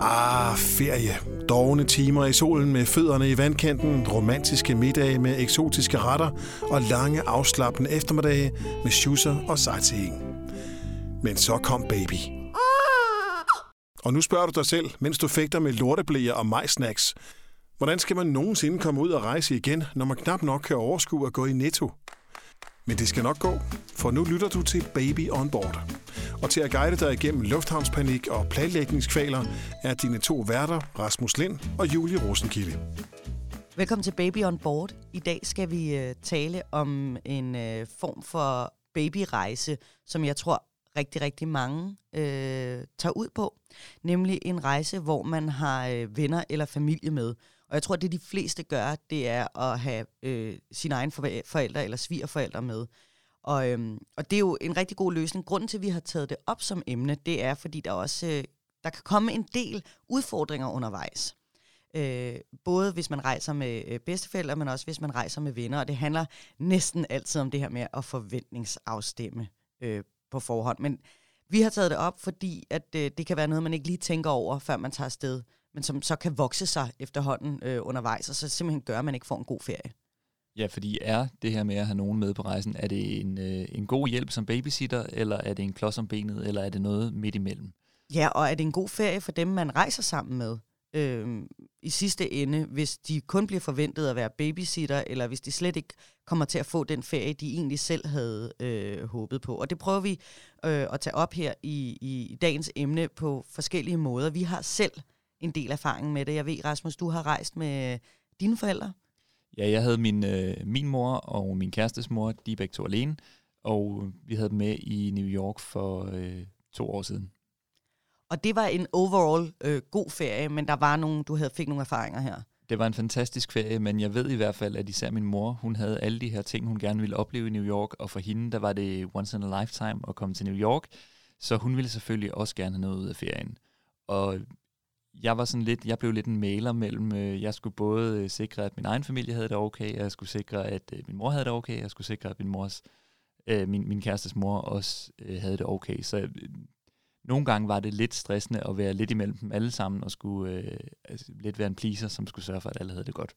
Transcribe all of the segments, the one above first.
Ah, ferie. Dovne timer i solen med fødderne i vandkanten, romantiske middage med eksotiske retter og lange afslappende eftermiddage med schusser og sightseeing. Men så kom baby. Og nu spørger du dig selv, mens du fægter med lorteblæer og majsnacks. Hvordan skal man nogensinde komme ud og rejse igen, når man knap nok kan overskue at gå i netto? Men det skal nok gå, for nu lytter du til Baby on Board. Og til at guide dig igennem lufthavnspanik og planlægningskvaler er dine to værter, Rasmus Lind og Julie Rosenkilde. Velkommen til Baby on Board. I dag skal vi øh, tale om en øh, form for babyrejse, som jeg tror rigtig, rigtig mange øh, tager ud på. Nemlig en rejse, hvor man har øh, venner eller familie med. Og jeg tror, det de fleste gør, det er at have øh, sine egne forældre eller svigerforældre med. Og, øhm, og det er jo en rigtig god løsning. Grunden til, at vi har taget det op som emne, det er, fordi der også øh, der kan komme en del udfordringer undervejs. Øh, både hvis man rejser med øh, bedsteforældre, men også hvis man rejser med venner. Og det handler næsten altid om det her med at forventningsafstemme øh, på forhånd. Men vi har taget det op, fordi at øh, det kan være noget, man ikke lige tænker over, før man tager afsted men som så kan vokse sig efterhånden øh, undervejs, og så simpelthen gør, at man ikke får en god ferie. Ja, fordi er det her med at have nogen med på rejsen, er det en, øh, en god hjælp som babysitter, eller er det en klods om benet, eller er det noget midt imellem? Ja, og er det en god ferie for dem, man rejser sammen med? Øh, I sidste ende, hvis de kun bliver forventet at være babysitter, eller hvis de slet ikke kommer til at få den ferie, de egentlig selv havde øh, håbet på. Og det prøver vi øh, at tage op her i, i dagens emne på forskellige måder. Vi har selv en del erfaring med det. Jeg ved, Rasmus, du har rejst med dine forældre. Ja, jeg havde min, øh, min mor og min kærestes mor, de er begge to alene, og vi havde dem med i New York for øh, to år siden. Og det var en overall øh, god ferie, men der var nogle, du havde fik nogle erfaringer her. Det var en fantastisk ferie, men jeg ved i hvert fald, at især min mor, hun havde alle de her ting, hun gerne ville opleve i New York, og for hende, der var det once in a lifetime at komme til New York, så hun ville selvfølgelig også gerne have noget ud af ferien. Og jeg var sådan lidt, jeg blev lidt en mailer mellem, øh, jeg skulle både øh, sikre, at min egen familie havde det okay, jeg skulle sikre, at øh, min mor havde det okay, jeg skulle sikre, at min mors, øh, min, min kærestes mor også øh, havde det okay. Så øh, nogle gange var det lidt stressende at være lidt imellem dem alle sammen, og skulle øh, altså, lidt være en pleaser, som skulle sørge for, at alle havde det godt.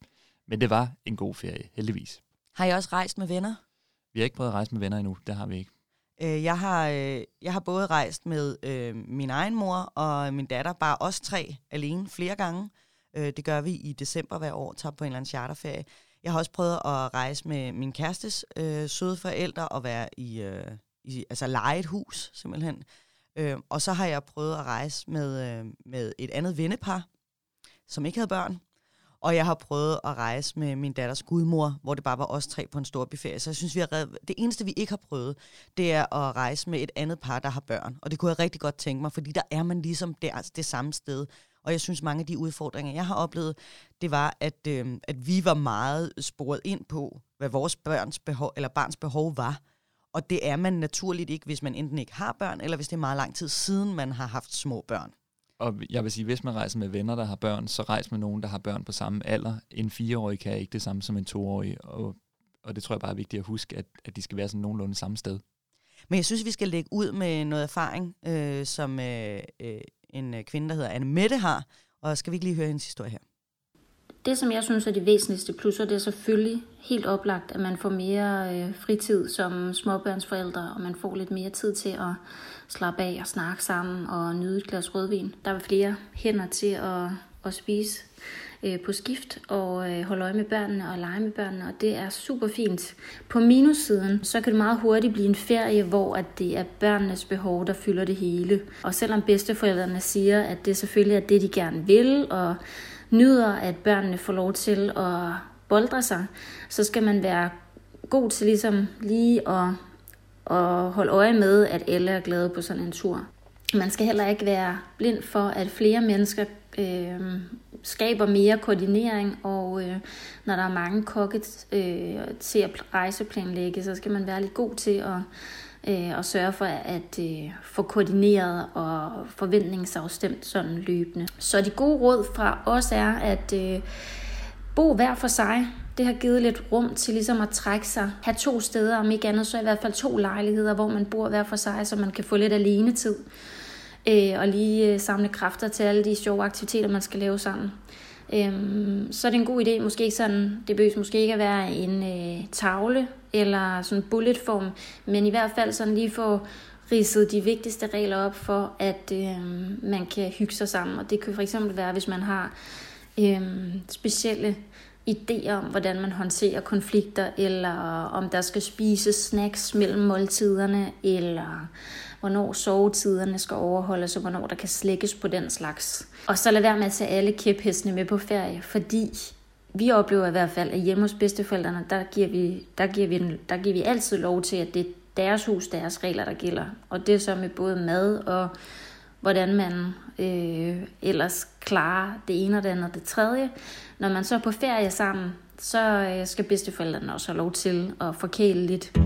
Men det var en god ferie, heldigvis. Har I også rejst med venner? Vi har ikke prøvet at rejse med venner endnu, det har vi ikke. Øh, jeg, har, øh, jeg har både rejst med øh, min egen mor og min datter, bare os tre alene flere gange. Øh, det gør vi i december hver år, tager på en eller anden charterferie. Jeg har også prøvet at rejse med min kærestes øh, søde forældre og være i, øh, i altså lege et hus simpelthen. Øh, og så har jeg prøvet at rejse med, øh, med et andet vennepar, som ikke havde børn. Og jeg har prøvet at rejse med min datters gudmor, hvor det bare var os tre på en stor buffet. Så jeg synes, vi har reddet... det eneste, vi ikke har prøvet, det er at rejse med et andet par, der har børn. Og det kunne jeg rigtig godt tænke mig, fordi der er man ligesom der, altså det samme sted. Og jeg synes, mange af de udfordringer, jeg har oplevet, det var, at, øh, at vi var meget sporet ind på, hvad vores børns behov, eller barns behov var. Og det er man naturligt ikke, hvis man enten ikke har børn, eller hvis det er meget lang tid siden, man har haft små børn. Og jeg vil sige, hvis man rejser med venner, der har børn, så rejs med nogen, der har børn på samme alder. En fireårig kan ikke det samme som en toårig, og, og det tror jeg bare er vigtigt at huske, at, at de skal være sådan nogenlunde samme sted. Men jeg synes, vi skal lægge ud med noget erfaring, øh, som øh, øh, en kvinde, der hedder Anne Mette har, og skal vi ikke lige høre hendes historie her? Det, som jeg synes er de væsentligste plusser, det er selvfølgelig helt oplagt, at man får mere øh, fritid som småbørnsforældre, og man får lidt mere tid til at slappe af og snakke sammen og nyde et glas rødvin. Der var flere hænder til at, at spise øh, på skift og øh, holde øje med børnene og lege med børnene, og det er super fint. På minussiden, så kan det meget hurtigt blive en ferie, hvor at det er børnenes behov, der fylder det hele. Og selvom bedsteforældrene siger, at det selvfølgelig er det, de gerne vil, og nyder, at børnene får lov til at boldre sig, så skal man være god til ligesom lige at, og holde øje med, at alle er glade på sådan en tur. Man skal heller ikke være blind for, at flere mennesker øh, skaber mere koordinering, og øh, når der er mange kokke øh, til at rejseplanlægge, så skal man være lidt god til at øh, og sørge for at øh, få koordineret og forventningsafstemt sådan løbende. Så de gode råd fra os er at øh, bo hver for sig. Det har givet lidt rum til ligesom at trække sig, have to steder, om ikke andet så i hvert fald to lejligheder, hvor man bor hver for sig, så man kan få lidt alene tid. øh, og lige øh, samle kræfter til alle de sjove aktiviteter, man skal lave sammen. Øhm, så er det en god idé, måske sådan, det behøves måske ikke at være en øh, tavle eller sådan bulletform, men i hvert fald sådan lige få ridset de vigtigste regler op for, at øh, man kan hygge sig sammen. Og det kan for eksempel være, hvis man har øh, specielle idéer om, hvordan man håndterer konflikter, eller om der skal spises snacks mellem måltiderne, eller hvornår sovetiderne skal overholdes, og hvornår der kan slækkes på den slags. Og så lad være med at tage alle kæphestene med på ferie, fordi vi oplever i hvert fald, at hjemme hos bedsteforældrene, der giver vi, der giver vi, der giver vi altid lov til, at det er deres hus, deres regler, der gælder. Og det er så med både mad og hvordan man øh, ellers klarer det ene og det andet og det tredje. Når man så er på ferie sammen, så øh, skal bedsteforældrene også have lov til at forkæle lidt.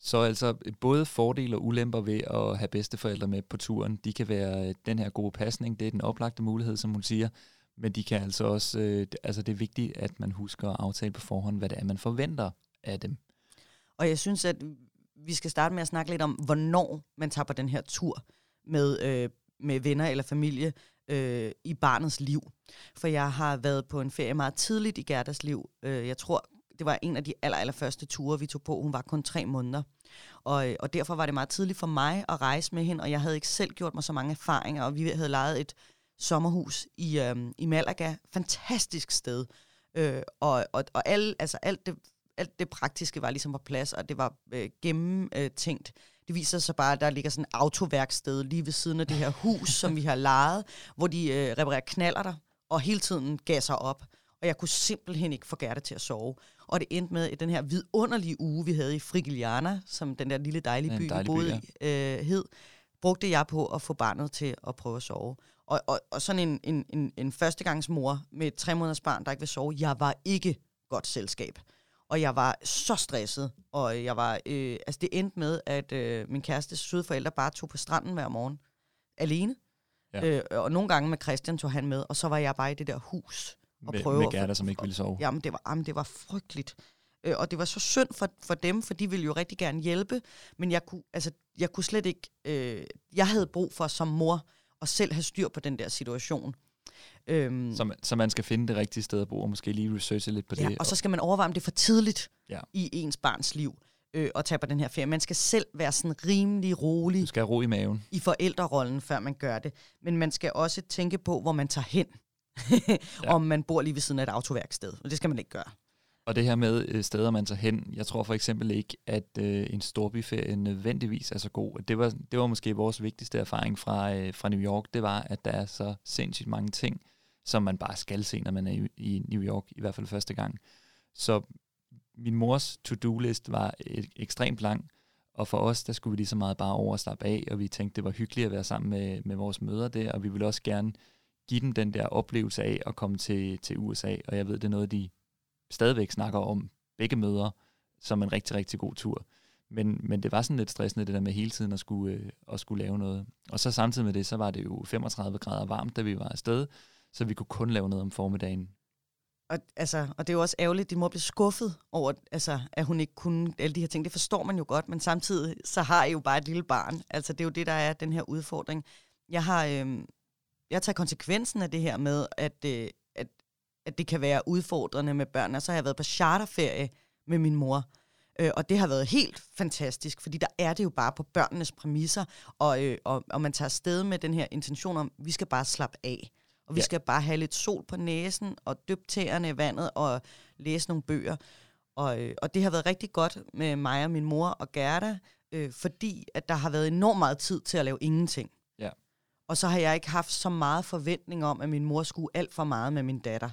Så altså både fordele og ulemper ved at have bedsteforældre med på turen, de kan være øh, den her gode pasning, det er den oplagte mulighed, som hun siger, men de kan altså også, øh, altså det er vigtigt, at man husker at aftale på forhånd, hvad det er, man forventer af dem. Og jeg synes, at vi skal starte med at snakke lidt om, hvornår man tager på den her tur med, øh, med venner eller familie øh, i barnets liv. For jeg har været på en ferie meget tidligt i Gerdas liv. Øh, jeg tror, det var en af de aller, aller første ture, vi tog på. Hun var kun tre måneder. Og, øh, og derfor var det meget tidligt for mig at rejse med hende, og jeg havde ikke selv gjort mig så mange erfaringer, og vi havde lejet et sommerhus i, øh, i Malaga. Fantastisk sted. Øh, og, og, og alle, altså alt, det, alt det praktiske var ligesom på plads, og det var øh, gennemtænkt. Det viser sig bare, at der ligger sådan et autoværksted lige ved siden af det her hus, som vi har lejet, hvor de øh, reparerer knaller der, og hele tiden gasser op. Og jeg kunne simpelthen ikke få Gerda til at sove. Og det endte med, at den her vidunderlige uge, vi havde i Frigiliana, som den der lille dejlige by, dejlig vi boede by, ja. i, øh, hed, brugte jeg på at få barnet til at prøve at sove. Og, og, og sådan en, en, en, en førstegangsmor med et tre måneders barn, der ikke vil sove, jeg var ikke godt selskab. Og jeg var så stresset, og jeg var, øh, altså det endte med, at øh, min kæreste søde forældre bare tog på stranden hver morgen, alene. Ja. Øh, og nogle gange med Christian tog han med, og så var jeg bare i det der hus og med, prøve med Gerda, som ikke ville sove. Jamen, det var, jamen, det var frygteligt. Øh, og det var så synd for, for dem, for de ville jo rigtig gerne hjælpe, men jeg kunne, altså, jeg kunne slet ikke... Øh, jeg havde brug for som mor at selv have styr på den der situation. Øhm, så, man, så man skal finde det rigtige sted at bo, og måske lige researche lidt på ja, det. og så skal man overveje, om det er for tidligt ja. i ens barns liv øh, at tage på den her ferie. Man skal selv være sådan rimelig rolig. Du skal ro i maven. I forældrerollen, før man gør det. Men man skal også tænke på, hvor man tager hen. ja. Om man bor lige ved siden af et autoværksted. Og det skal man ikke gøre. Og det her med øh, steder, man tager hen, jeg tror for eksempel ikke, at øh, en storbyferie nødvendigvis er så god. Det var, det var måske vores vigtigste erfaring fra, øh, fra New York, det var, at der er så sindssygt mange ting, som man bare skal se, når man er i, i New York, i hvert fald første gang. Så min mors to-do-list var et, ekstremt lang, og for os, der skulle vi lige så meget bare over og slappe af, og vi tænkte, det var hyggeligt at være sammen med, med vores møder der, og vi ville også gerne give dem den der oplevelse af at komme til, til USA, og jeg ved, det er noget, de stadigvæk snakker om begge møder som en rigtig, rigtig god tur. Men, men det var sådan lidt stressende, det der med hele tiden at skulle, øh, at skulle lave noget. Og så samtidig med det, så var det jo 35 grader varmt, da vi var afsted, så vi kunne kun lave noget om formiddagen. Og, altså, og det er jo også ærgerligt, at din mor blev skuffet over, altså, at hun ikke kunne alle de her ting. Det forstår man jo godt, men samtidig så har I jo bare et lille barn. Altså, det er jo det, der er den her udfordring. Jeg har, øh, jeg tager konsekvensen af det her med, at, øh, at, at det kan være udfordrende med børn. Og så har jeg været på charterferie med min mor. Øh, og det har været helt fantastisk, fordi der er det jo bare på børnenes præmisser, og, øh, og, og man tager afsted med den her intention om, vi skal bare slappe af. Og vi ja. skal bare have lidt sol på næsen, og dyppe tæerne i vandet, og læse nogle bøger. Og, øh, og det har været rigtig godt med mig og min mor og Gerda, øh, fordi at der har været enormt meget tid til at lave ingenting. Ja. Og så har jeg ikke haft så meget forventning om, at min mor skulle alt for meget med min datter.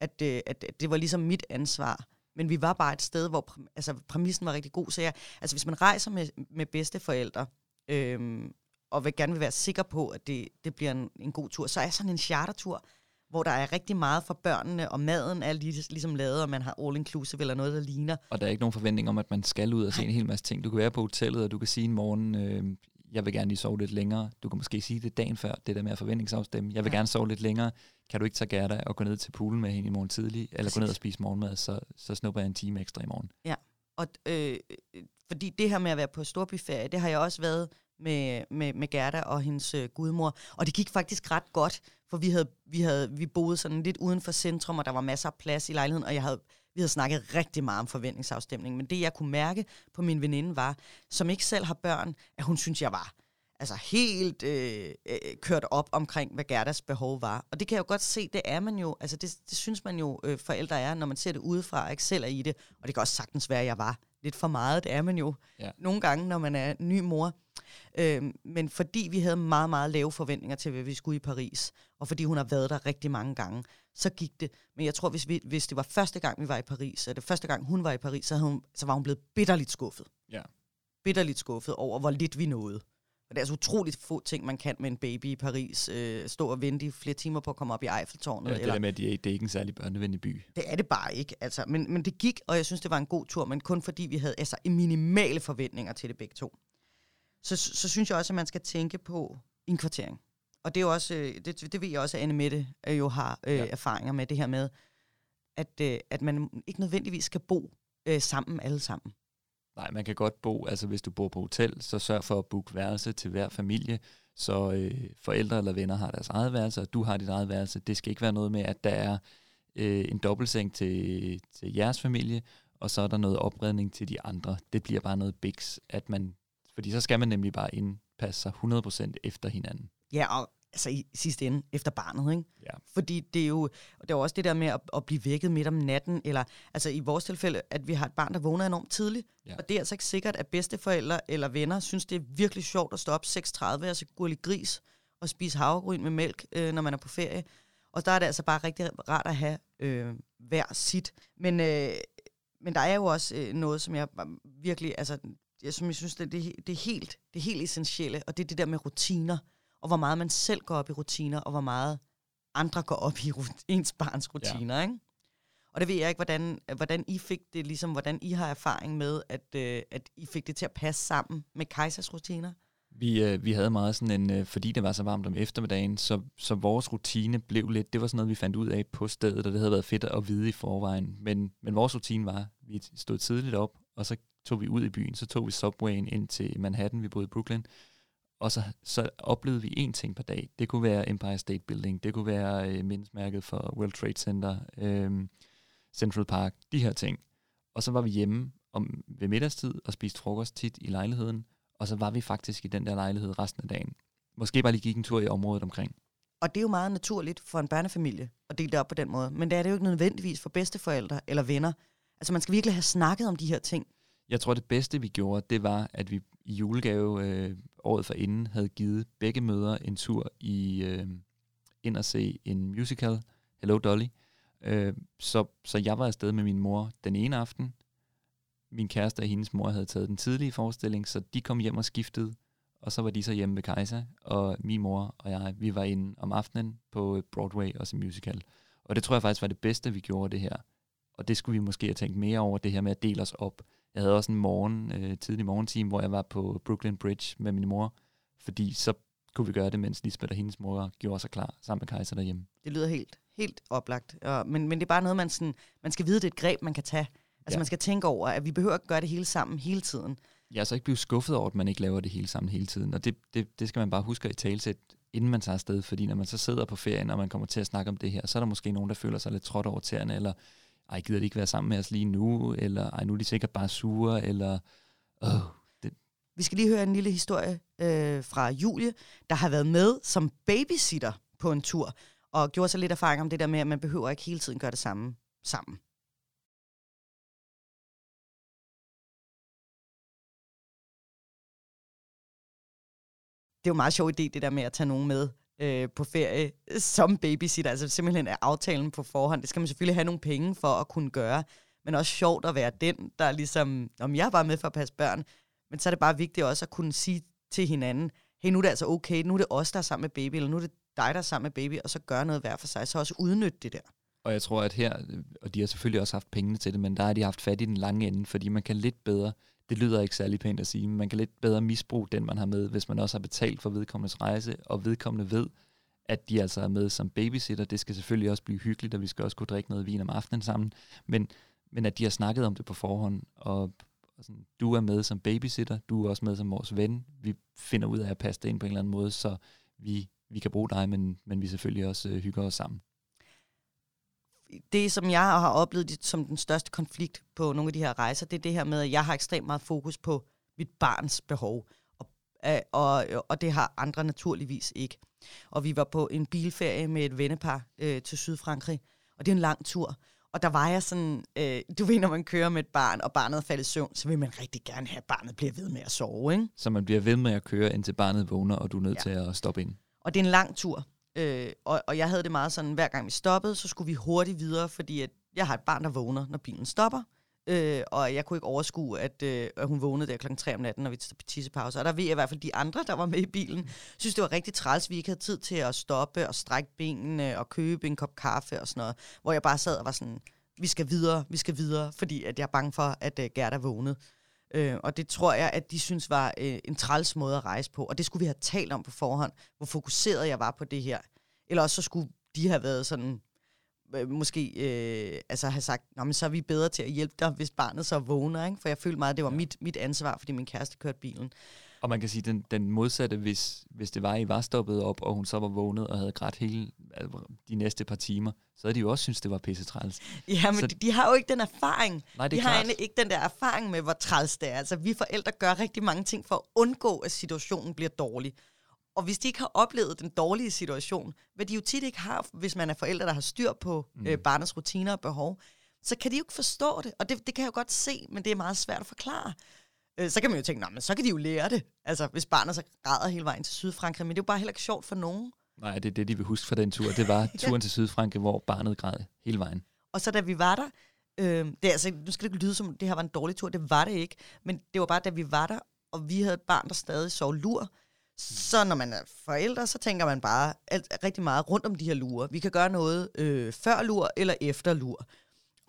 At, øh, at, at det var ligesom mit ansvar. Men vi var bare et sted, hvor altså, præmissen var rigtig god. Så jeg, altså, hvis man rejser med, med bedsteforældre, øhm, og vil gerne vil være sikker på, at det, det bliver en, en god tur, så er sådan en chartertur, hvor der er rigtig meget for børnene, og maden er lige, ligesom lavet, og man har all-inclusive eller noget, der ligner. Og der er ikke nogen forventning om, at man skal ud og se en hel masse ting. Du kan være på hotellet, og du kan sige en morgen, øh, jeg vil gerne lige sove lidt længere. Du kan måske sige det dagen før, det der med at forventningsafstemme. Jeg vil ja. gerne sove lidt længere. Kan du ikke tage Gerda og gå ned til poolen med hende i morgen tidlig, eller Præcis. gå ned og spise morgenmad, så, så snupper jeg en time ekstra i morgen. Ja, Og, øh, fordi det her med at være på storbyferie, det har jeg også været med, med, med Gerda og hendes øh, gudmor. Og det gik faktisk ret godt, for vi havde, vi havde vi boede sådan lidt uden for centrum, og der var masser af plads i lejligheden, og jeg havde, vi havde snakket rigtig meget om forventningsafstemning. Men det, jeg kunne mærke på min veninde, var, som ikke selv har børn, at hun synes, jeg var altså helt øh, øh, kørt op omkring, hvad Gerdas behov var. Og det kan jeg jo godt se, det er man jo, altså det, det synes man jo øh, forældre er, når man ser det udefra, ikke selv er i det. Og det kan også sagtens være, at jeg var lidt for meget, det er man jo ja. nogle gange, når man er ny mor. Øh, men fordi vi havde meget, meget lave forventninger til, hvad vi skulle i Paris, og fordi hun har været der rigtig mange gange, så gik det. Men jeg tror, hvis, vi, hvis det var første gang, vi var i Paris, eller første gang, hun var i Paris, så, havde hun, så var hun blevet bitterligt skuffet. Ja. Bitterligt skuffet over, hvor lidt vi nåede. Og det er altså utroligt få ting, man kan med en baby i Paris. Øh, stå og vente i flere timer på at komme op i Eiffeltårnet. Ja, det eller, der med, at det er, det er ikke en særlig børnevenlig by. Det er det bare ikke. Altså, men, men det gik, og jeg synes, det var en god tur, men kun fordi vi havde altså, minimale forventninger til det begge to. Så, så synes jeg også, at man skal tænke på indkvartering. Og det er jo også, øh, det, det ved jeg også, at Anne Mette øh, jo har øh, ja. erfaringer med det her med, at, øh, at man ikke nødvendigvis skal bo øh, sammen alle sammen. Nej, man kan godt bo, altså hvis du bor på hotel, så sørg for at booke værelse til hver familie, så øh, forældre eller venner har deres eget værelse, og du har dit eget værelse. Det skal ikke være noget med, at der er øh, en dobbeltseng til, til jeres familie, og så er der noget opredning til de andre. Det bliver bare noget biks, at man, fordi så skal man nemlig bare indpasse sig 100% efter hinanden. Ja, og altså i sidste ende efter barnet, ikke? Ja. Fordi det er jo, det er jo også det der med at, at blive vækket midt om natten, eller altså i vores tilfælde, at vi har et barn, der vågner enormt tidligt, ja. og det er altså ikke sikkert, at bedsteforældre eller venner synes, det er virkelig sjovt at stå op 6.30 og så lidt gris og spise havregryn med mælk, øh, når man er på ferie. Og der er det altså bare rigtig rart at have øh, hver sit. Men, øh, men der er jo også øh, noget, som jeg virkelig, altså, jeg, som jeg synes, det, det, det, er helt, det er helt essentielle, og det er det der med rutiner og hvor meget man selv går op i rutiner, og hvor meget andre går op i ens barns rutiner, ja. ikke? Og det ved jeg ikke, hvordan, hvordan I fik det, ligesom hvordan I har erfaring med, at, øh, at I fik det til at passe sammen med Kajsers rutiner. Vi, øh, vi havde meget sådan en, øh, fordi det var så varmt om eftermiddagen, så, så vores rutine blev lidt, det var sådan noget, vi fandt ud af på stedet, og det havde været fedt at vide i forvejen. Men, men vores rutine var, vi stod tidligt op, og så tog vi ud i byen, så tog vi subwayen ind til Manhattan, vi boede i Brooklyn, og så, så oplevede vi én ting per dag. Det kunne være Empire State Building, det kunne være øh, mindesmærket for World Trade Center, øh, Central Park, de her ting. Og så var vi hjemme om, ved middagstid og spiste frokost tit i lejligheden, og så var vi faktisk i den der lejlighed resten af dagen. Måske bare lige gik en tur i området omkring. Og det er jo meget naturligt for en børnefamilie at dele det op på den måde. Men det er det jo ikke nødvendigvis for bedsteforældre eller venner. Altså man skal virkelig have snakket om de her ting. Jeg tror, det bedste vi gjorde, det var, at vi i julegave øh, året for inden havde givet begge mødre en tur i øh, ind og se en musical, Hello Dolly. Øh, så, så jeg var afsted med min mor den ene aften. Min kæreste og hendes mor havde taget den tidlige forestilling, så de kom hjem og skiftede. Og så var de så hjemme ved Kajsa, og min mor og jeg, vi var inde om aftenen på Broadway og se musical. Og det tror jeg faktisk var det bedste, vi gjorde det her. Og det skulle vi måske have tænkt mere over, det her med at dele os op. Jeg havde også en morgen, øh, tidlig morgenteam, hvor jeg var på Brooklyn Bridge med min mor, fordi så kunne vi gøre det, mens Lisbeth og hendes mor gjorde sig klar sammen med Kajsa derhjemme. Det lyder helt, helt oplagt. Ja, men, men det er bare noget, man, sådan, man skal vide, det er et greb, man kan tage. Altså ja. man skal tænke over, at vi behøver ikke gøre det hele sammen hele tiden. Jeg er så ikke blevet skuffet over, at man ikke laver det hele sammen hele tiden. Og det, det, det skal man bare huske at i talsæt, inden man tager afsted. Fordi når man så sidder på ferien, og man kommer til at snakke om det her, så er der måske nogen, der føler sig lidt trådt over tæerne, eller ej, gider de ikke være sammen med os lige nu, eller ej, nu er de sikkert bare sure, eller åh, det. Vi skal lige høre en lille historie øh, fra Julie, der har været med som babysitter på en tur, og gjorde sig lidt erfaring om det der med, at man behøver ikke hele tiden gøre det samme sammen. det er jo en meget sjov idé, det der med at tage nogen med øh, på ferie øh, som babysitter. Altså simpelthen er aftalen på forhånd. Det skal man selvfølgelig have nogle penge for at kunne gøre. Men også sjovt at være den, der ligesom, om jeg var med for at passe børn, men så er det bare vigtigt også at kunne sige til hinanden, hey, nu er det altså okay, nu er det os, der er sammen med baby, eller nu er det dig, der er sammen med baby, og så gør noget hver for sig, så også udnytte det der. Og jeg tror, at her, øh, og de har selvfølgelig også haft pengene til det, men der har de haft fat i den lange ende, fordi man kan lidt bedre, det lyder ikke særlig pænt at sige, men man kan lidt bedre misbruge den, man har med, hvis man også har betalt for vedkommendes rejse, og vedkommende ved, at de altså er med som babysitter. Det skal selvfølgelig også blive hyggeligt, og vi skal også kunne drikke noget vin om aftenen sammen. Men, men at de har snakket om det på forhånd, og Og sådan, du er med som babysitter, du er også med som vores ven. Vi finder ud af at passe det ind på en eller anden måde, så vi, vi kan bruge dig, men, men vi selvfølgelig også øh, hygger os sammen. Det, som jeg har oplevet som den største konflikt på nogle af de her rejser, det er det her med, at jeg har ekstremt meget fokus på mit barns behov. Og, øh, og, og det har andre naturligvis ikke. Og vi var på en bilferie med et vennepar øh, til Sydfrankrig, og det er en lang tur. Og der var jeg sådan, øh, du ved, når man kører med et barn, og barnet falder i søvn, så vil man rigtig gerne have, at barnet bliver ved med at sove, ikke? Så man bliver ved med at køre, indtil barnet vågner, og du er nødt ja. til at stoppe ind. Og det er en lang tur. Øh, og, og jeg havde det meget sådan, hver gang vi stoppede, så skulle vi hurtigt videre, fordi at jeg har et barn, der vågner, når bilen stopper. Øh, og jeg kunne ikke overskue, at, øh, at hun vågnede der klokken 3 om natten, når vi tager tissepause. Og der ved jeg i hvert fald, de andre, der var med i bilen, synes, det var rigtig træls, vi ikke havde tid til at stoppe og strække benene og købe en kop kaffe og sådan noget. Hvor jeg bare sad og var sådan, vi skal videre, vi skal videre, fordi at jeg er bange for, at øh, Gerda vågnede. Uh, og det tror jeg, at de synes var uh, en træls måde at rejse på. Og det skulle vi have talt om på forhånd, hvor fokuseret jeg var på det her. Eller også så skulle de have været sådan, uh, måske uh, altså have sagt, Nå, men så er vi bedre til at hjælpe dig, hvis barnet så vågner. Ikke? For jeg følte meget, at det var mit, mit ansvar, fordi min kæreste kørte bilen. Og man kan sige, den, den modsatte, hvis, hvis det var, I var stoppet op, og hun så var vågnet og havde grædt hele altså, de næste par timer, så havde de jo også synes det var pisse træls. Ja, men så, de, de har jo ikke den erfaring. Nej, det er de klart. har ikke den der erfaring med, hvor træls det er. Altså, vi forældre gør rigtig mange ting for at undgå, at situationen bliver dårlig. Og hvis de ikke har oplevet den dårlige situation, hvad de jo tit ikke har, hvis man er forældre, der har styr på mm. øh, barnets rutiner og behov, så kan de jo ikke forstå det. Og det, det kan jeg jo godt se, men det er meget svært at forklare. Øh, så kan man jo tænke, men så kan de jo lære det. Altså, hvis barnet så græder hele vejen til Sydfrankrig. Men det er jo bare heller ikke sjovt for nogen. Nej, det er det, de vil huske fra den tur. Det var turen ja. til Sydfrankrig, hvor barnet græd hele vejen. Og så da vi var der, øh, det er, altså, nu skal det ikke lyde som, det her var en dårlig tur. Det var det ikke. Men det var bare, da vi var der, og vi havde et barn, der stadig sov lur. Så når man er forældre, så tænker man bare alt, rigtig meget rundt om de her lurer. Vi kan gøre noget øh, før lur eller efter lur.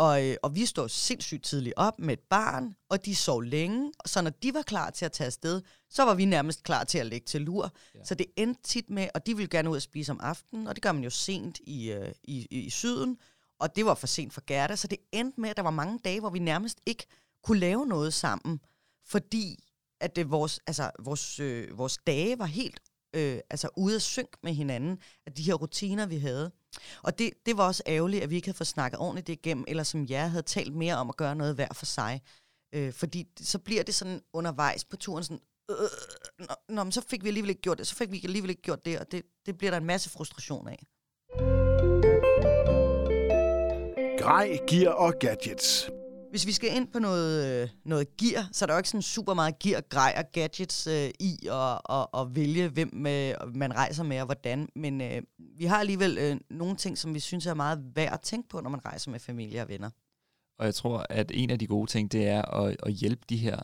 Og, øh, og vi stod sindssygt tidligt op med et barn, og de sov længe. Så når de var klar til at tage afsted, så var vi nærmest klar til at lægge til lur. Ja. Så det endte tit med, og de ville gerne ud og spise om aftenen, og det gør man jo sent i, øh, i, i, i syden. Og det var for sent for Gerda, så det endte med, at der var mange dage, hvor vi nærmest ikke kunne lave noget sammen, fordi at det, vores, altså, vores, øh, vores dage var helt øh, altså ude af synk med hinanden, at de her rutiner, vi havde. Og det, det var også ærgerligt, at vi ikke havde fået snakket ordentligt det igennem, eller som jeg havde talt mere om at gøre noget hver for sig. Øh, fordi så bliver det sådan undervejs på turen sådan, øh, øh, øh nå, nå, men så fik vi alligevel ikke gjort det, så fik vi alligevel ikke gjort det, og det, det bliver der en masse frustration af. Grej, gear og gadgets. Hvis vi skal ind på noget, øh, noget gear, så er der jo ikke sådan super meget gear, grej og gadgets øh, i at, og, og vælge, hvem øh, man rejser med og hvordan. Men øh, vi har alligevel øh, nogle ting, som vi synes er meget værd at tænke på, når man rejser med familie og venner. Og jeg tror, at en af de gode ting, det er at, at hjælpe de her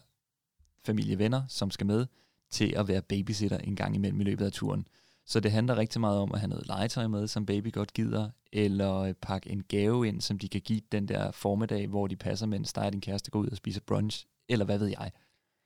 familievenner, som skal med, til at være babysitter en gang imellem i løbet af turen. Så det handler rigtig meget om at have noget legetøj med, som baby godt gider, eller øh, pakke en gave ind, som de kan give den der formiddag, hvor de passer, mens dig og din kæreste går ud og spiser brunch, eller hvad ved jeg.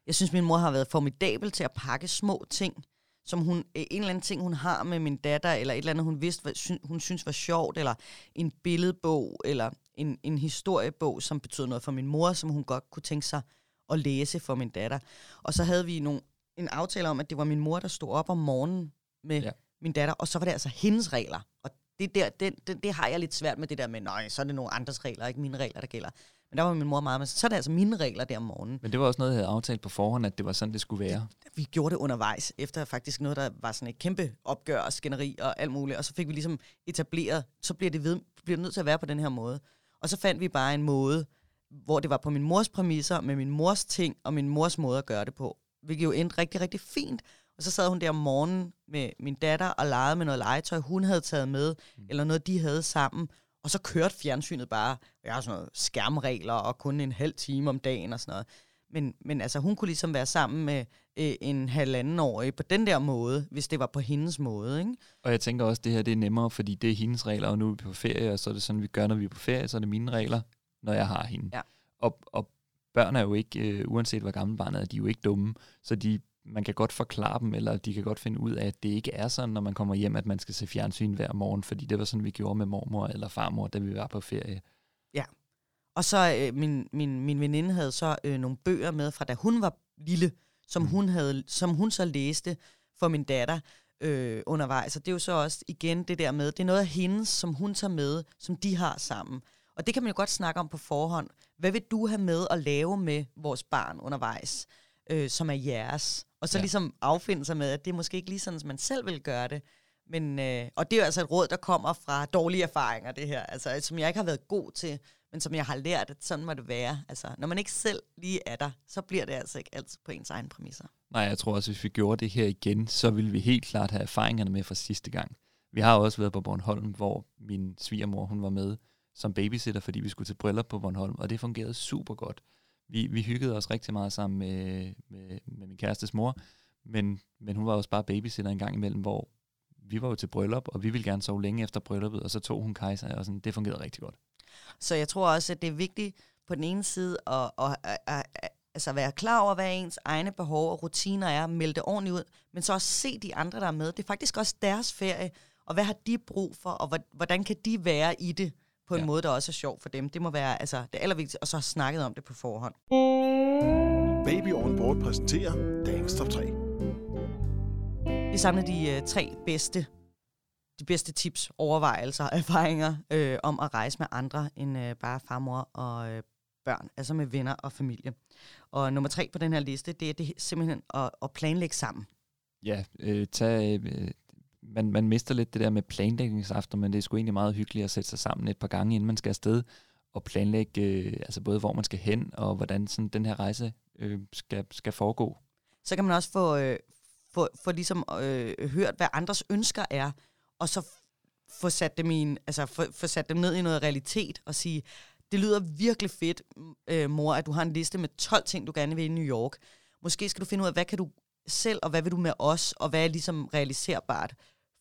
Jeg synes, min mor har været formidabel til at pakke små ting, som hun, øh, en eller anden ting, hun har med min datter, eller et eller andet, hun vidste, hun synes var sjovt, eller en billedbog, eller en, en historiebog, som betød noget for min mor, som hun godt kunne tænke sig at læse for min datter. Og så havde vi nogle, en aftale om, at det var min mor, der stod op om morgenen med ja. min datter, og så var det altså hendes regler. Og det, der, det, det, det har jeg lidt svært med det der med, nej, så er det nogle andres regler, ikke mine regler, der gælder. Men der var min mor meget med, så er det altså mine regler der om morgenen. Men det var også noget, jeg havde aftalt på forhånd, at det var sådan, det skulle være. Det, vi gjorde det undervejs, efter faktisk noget, der var sådan et kæmpe opgør og skænderi og alt muligt. Og så fik vi ligesom etableret, så bliver det, ved, bliver det nødt til at være på den her måde. Og så fandt vi bare en måde, hvor det var på min mors præmisser, med min mors ting og min mors måde at gøre det på. Hvilket jo endte rigtig, rigtig fint. Og så sad hun der om morgenen med min datter og legede med noget legetøj, hun havde taget med, mm. eller noget, de havde sammen. Og så kørte fjernsynet bare. Jeg har sådan noget skærmregler og kun en halv time om dagen og sådan noget. Men, men altså, hun kunne ligesom være sammen med øh, en halvandenårig på den der måde, hvis det var på hendes måde. Ikke? Og jeg tænker også, at det her det er nemmere, fordi det er hendes regler, og nu er vi på ferie, og så er det sådan, vi gør, når vi er på ferie, så er det mine regler, når jeg har hende. Ja. Og, og børn er jo ikke, øh, uanset hvor gammel barnet er, de er jo ikke dumme, så de man kan godt forklare dem, eller de kan godt finde ud af, at det ikke er sådan, når man kommer hjem, at man skal se fjernsyn hver morgen, fordi det var sådan, vi gjorde med mormor eller farmor, da vi var på ferie. Ja, Og så øh, min, min, min veninde havde så øh, nogle bøger med fra da hun var lille, som, mm. hun, havde, som hun så læste for min datter øh, undervejs. Og det er jo så også igen det der med, det er noget af hendes, som hun tager med, som de har sammen. Og det kan man jo godt snakke om på forhånd. Hvad vil du have med at lave med vores barn undervejs, øh, som er jeres? Og så ja. ligesom affinde sig med, at det er måske ikke lige sådan, som man selv vil gøre det. Men, øh, og det er jo altså et råd, der kommer fra dårlige erfaringer, det her. Altså, som jeg ikke har været god til, men som jeg har lært, at sådan må det være. Altså, når man ikke selv lige er der, så bliver det altså ikke altid på ens egen præmisser. Nej, jeg tror også, hvis vi gjorde det her igen, så ville vi helt klart have erfaringerne med fra sidste gang. Vi har også været på Bornholm, hvor min svigermor hun var med som babysitter, fordi vi skulle til bryllup på Bornholm, og det fungerede super godt. Vi, vi hyggede os rigtig meget sammen med, med, med min kærestes mor, men, men hun var også bare babysitter en gang imellem, hvor vi var jo til bryllup, og vi ville gerne sove længe efter brylluppet, og så tog hun kejser, og sådan, det fungerede rigtig godt. Så jeg tror også, at det er vigtigt på den ene side at, at, at, at, at altså være klar over, hvad ens egne behov og rutiner er, melde det ordentligt ud, men så også se de andre, der er med. Det er faktisk også deres ferie, og hvad har de brug for, og hvordan kan de være i det på en ja. måde, der også er sjov for dem. Det må være altså, det allervigtigste, og så have snakket om det på forhånd. Baby On Board præsenterer dagens top 3. Vi samler de uh, tre bedste de bedste tips, overvejelser, erfaringer øh, om at rejse med andre end øh, bare farmor og øh, børn, altså med venner og familie. Og nummer tre på den her liste, det er det simpelthen at, at planlægge sammen. Ja, øh, tag, øh, man, man mister lidt det der med planlægningsaften, men det er sgu egentlig meget hyggeligt at sætte sig sammen et par gange, inden man skal afsted, og planlægge øh, altså både hvor man skal hen, og hvordan sådan den her rejse øh, skal, skal foregå. Så kan man også få, øh, få, få ligesom øh, hørt, hvad andres ønsker er, og så få sat dem, i en, altså få, få sat dem ned i noget realitet og sige, det lyder virkelig fedt, øh, mor, at du har en liste med 12 ting, du gerne vil i New York. Måske skal du finde ud af, hvad kan du selv, og hvad vil du med os, og hvad er ligesom realiserbart.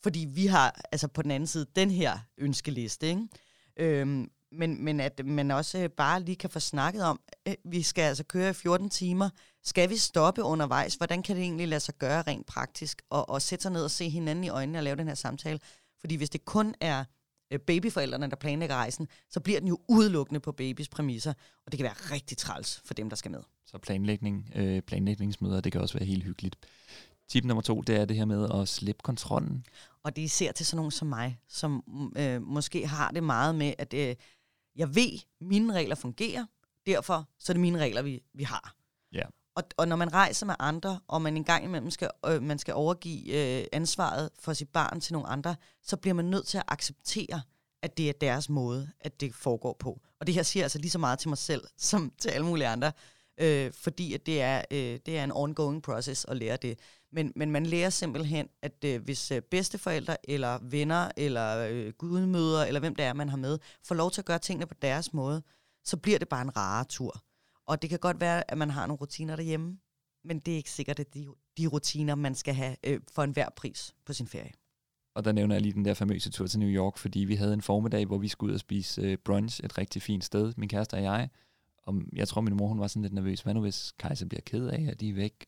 Fordi vi har altså på den anden side den her ønskeliste, ikke? Øhm, men, men at man også øh, bare lige kan få snakket om, at vi skal altså køre i 14 timer. Skal vi stoppe undervejs? Hvordan kan det egentlig lade sig gøre rent praktisk? Og, og sætte sig ned og se hinanden i øjnene og lave den her samtale. Fordi hvis det kun er øh, babyforældrene, der planlægger rejsen, så bliver den jo udelukkende på babys præmisser, og det kan være rigtig træls for dem, der skal med. Så planlægning, øh, planlægningsmøder, det kan også være helt hyggeligt. Tip nummer to, det er det her med at slippe kontrollen. Og det er især til sådan nogen som mig, som øh, måske har det meget med, at øh, jeg ved, mine regler fungerer, derfor så er det mine regler, vi, vi har. Ja. Og, og når man rejser med andre, og man en gang imellem skal, øh, man skal overgive øh, ansvaret for sit barn til nogle andre, så bliver man nødt til at acceptere, at det er deres måde, at det foregår på. Og det her siger altså lige så meget til mig selv, som til alle mulige andre, øh, fordi at det, er, øh, det er en ongoing process at lære det. Men, men man lærer simpelthen, at øh, hvis øh, bedsteforældre, eller venner, eller øh, gudmøder, eller hvem det er, man har med, får lov til at gøre tingene på deres måde, så bliver det bare en rare tur. Og det kan godt være, at man har nogle rutiner derhjemme, men det er ikke sikkert, at de, de rutiner, man skal have øh, for enhver pris på sin ferie. Og der nævner jeg lige den der famøse tur til New York, fordi vi havde en formiddag, hvor vi skulle ud og spise øh, brunch et rigtig fint sted, min kæreste og jeg. Og jeg tror, min mor hun var sådan lidt nervøs. Hvad nu, hvis Kajsa bliver ked af, at de er væk?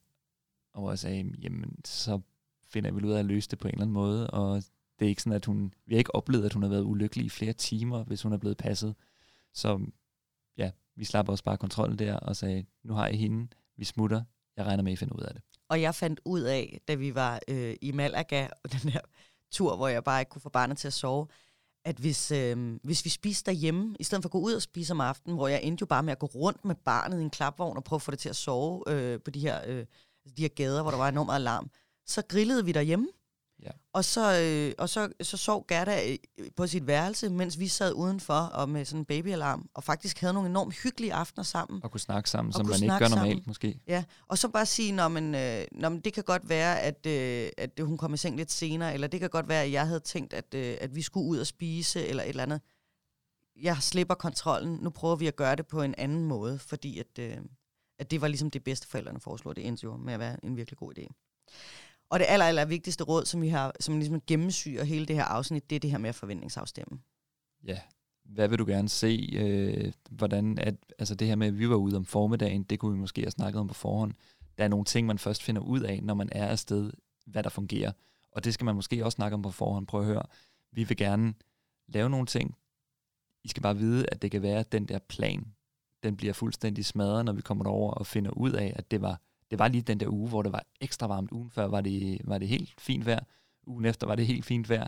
Og jeg sagde, jamen, så finder vi ud af at løse det på en eller anden måde. Og det er ikke sådan, at hun... Vi har ikke oplevet, at hun har været ulykkelig i flere timer, hvis hun er blevet passet. Så ja, vi slapper også bare kontrollen der og sagde, nu har jeg hende, vi smutter, jeg regner med, at I finder ud af det. Og jeg fandt ud af, da vi var øh, i Malaga, den her tur, hvor jeg bare ikke kunne få barnet til at sove, at hvis, øh, hvis vi spiste derhjemme, i stedet for at gå ud og spise om aftenen, hvor jeg endte jo bare med at gå rundt med barnet i en klapvogn og prøve at få det til at sove øh, på de her, øh, altså de her gader, hvor der var enormt meget alarm, så grillede vi derhjemme. Ja. Og, så, øh, og så, så sov Gerda øh, på sit værelse, mens vi sad udenfor og med sådan en babyalarm, og faktisk havde nogle enormt hyggelige aftener sammen. Og kunne snakke sammen, som man ikke gør normalt sammen. måske. Ja, og så bare sige, når man, øh, når man, det kan godt være, at, øh, at hun kom i seng lidt senere, eller det kan godt være, at jeg havde tænkt, at, øh, at vi skulle ud og spise, eller et eller andet. Jeg slipper kontrollen. Nu prøver vi at gøre det på en anden måde, fordi at, øh, at det var ligesom det bedste forældrene foreslog. Det endte jo med at være en virkelig god idé. Og det aller, aller vigtigste råd, som vi har, som ligesom gennemsyrer hele det her afsnit, det er det her med at forventningsafstemme. Ja, hvad vil du gerne se? Øh, hvordan at, altså det her med, at vi var ude om formiddagen, det kunne vi måske have snakket om på forhånd. Der er nogle ting, man først finder ud af, når man er afsted, hvad der fungerer. Og det skal man måske også snakke om på forhånd. Prøv at høre. Vi vil gerne lave nogle ting I skal bare vide, at det kan være, at den der plan, den bliver fuldstændig smadret, når vi kommer derover og finder ud af, at det var, det var lige den der uge, hvor det var ekstra varmt. Ugen før var det, var det helt fint vejr. Ugen efter var det helt fint vejr.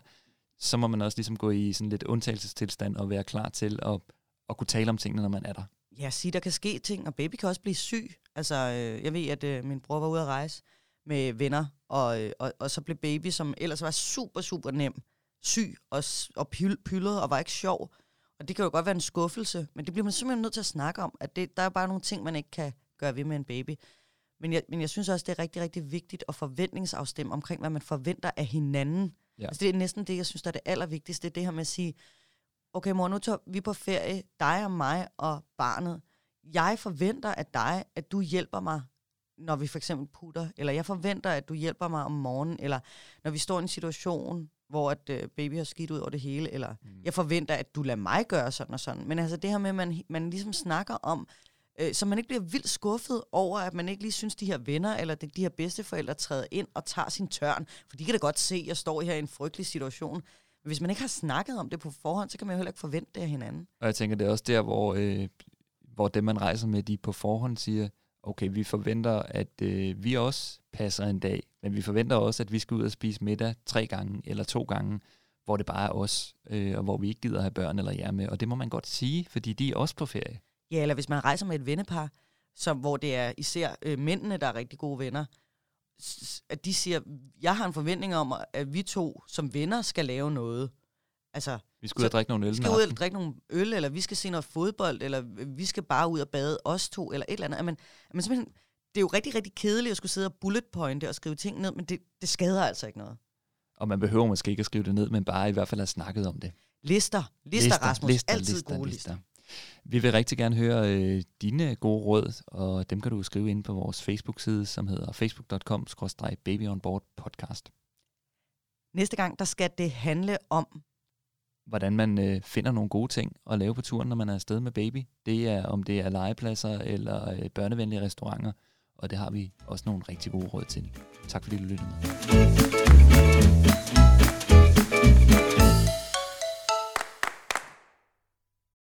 Så må man også ligesom gå i sådan lidt undtagelsestilstand og være klar til at, at kunne tale om tingene, når man er der. Ja, sige, der kan ske ting, og baby kan også blive syg. Altså, øh, jeg ved, at øh, min bror var ude at rejse med venner, og, øh, og, og så blev baby, som ellers var super, super nem, syg og, og pyl, pyllet og var ikke sjov. Og det kan jo godt være en skuffelse, men det bliver man simpelthen nødt til at snakke om, at det, der er bare nogle ting, man ikke kan gøre ved med en baby. Men jeg, men jeg synes også, det er rigtig, rigtig vigtigt at forventningsafstemme omkring, hvad man forventer af hinanden. Ja. Altså, det er næsten det, jeg synes, der er det allervigtigste. Det her med at sige, okay mor, nu tager vi på ferie, dig og mig og barnet. Jeg forventer af dig, at du hjælper mig, når vi for eksempel putter, eller jeg forventer, at du hjælper mig om morgenen, eller når vi står i en situation, hvor at øh, baby har skidt ud over det hele, eller mm. jeg forventer, at du lader mig gøre sådan og sådan. Men altså det her med, at man, man ligesom snakker om, øh, så man ikke bliver vildt skuffet over, at man ikke lige synes, de her venner eller de, de her bedsteforældre træder ind og tager sin tørn. For de kan da godt se, at jeg står her i en frygtelig situation. Men hvis man ikke har snakket om det på forhånd, så kan man jo heller ikke forvente det af hinanden. Og jeg tænker, det er også der, hvor, øh, hvor dem, man rejser med, de på forhånd siger, okay, vi forventer, at øh, vi også passer en dag, men vi forventer også, at vi skal ud og spise middag tre gange eller to gange, hvor det bare er os, øh, og hvor vi ikke gider have børn eller jer med. Og det må man godt sige, fordi de er også på ferie. Ja, eller hvis man rejser med et vennepar, som, hvor det er især øh, mændene, der er rigtig gode venner, at de siger, jeg har en forventning om, at vi to som venner skal lave noget. Altså, vi skal ud og drikke nogle øl. Vi skal ud og drikke nogle øl, eller vi skal se noget fodbold, eller vi skal bare ud og bade os to, eller et eller andet. Men, men simpelthen, det er jo rigtig, rigtig kedeligt at skulle sidde og bullet pointe og skrive ting ned, men det, det skader altså ikke noget. Og man behøver måske ikke at skrive det ned, men bare i hvert fald have snakket om det. Lister. Lister, lister Rasmus. Lister, Altid lister, gode lister. lister. Vi vil rigtig gerne høre øh, dine gode råd, og dem kan du skrive ind på vores Facebook-side, som hedder facebook.com-babyonboard podcast. Næste gang, der skal det handle om, hvordan man øh, finder nogle gode ting at lave på turen, når man er afsted med baby. Det er, om det er legepladser eller øh, børnevenlige restauranter, og det har vi også nogle rigtig gode råd til. Tak fordi du lyttede med.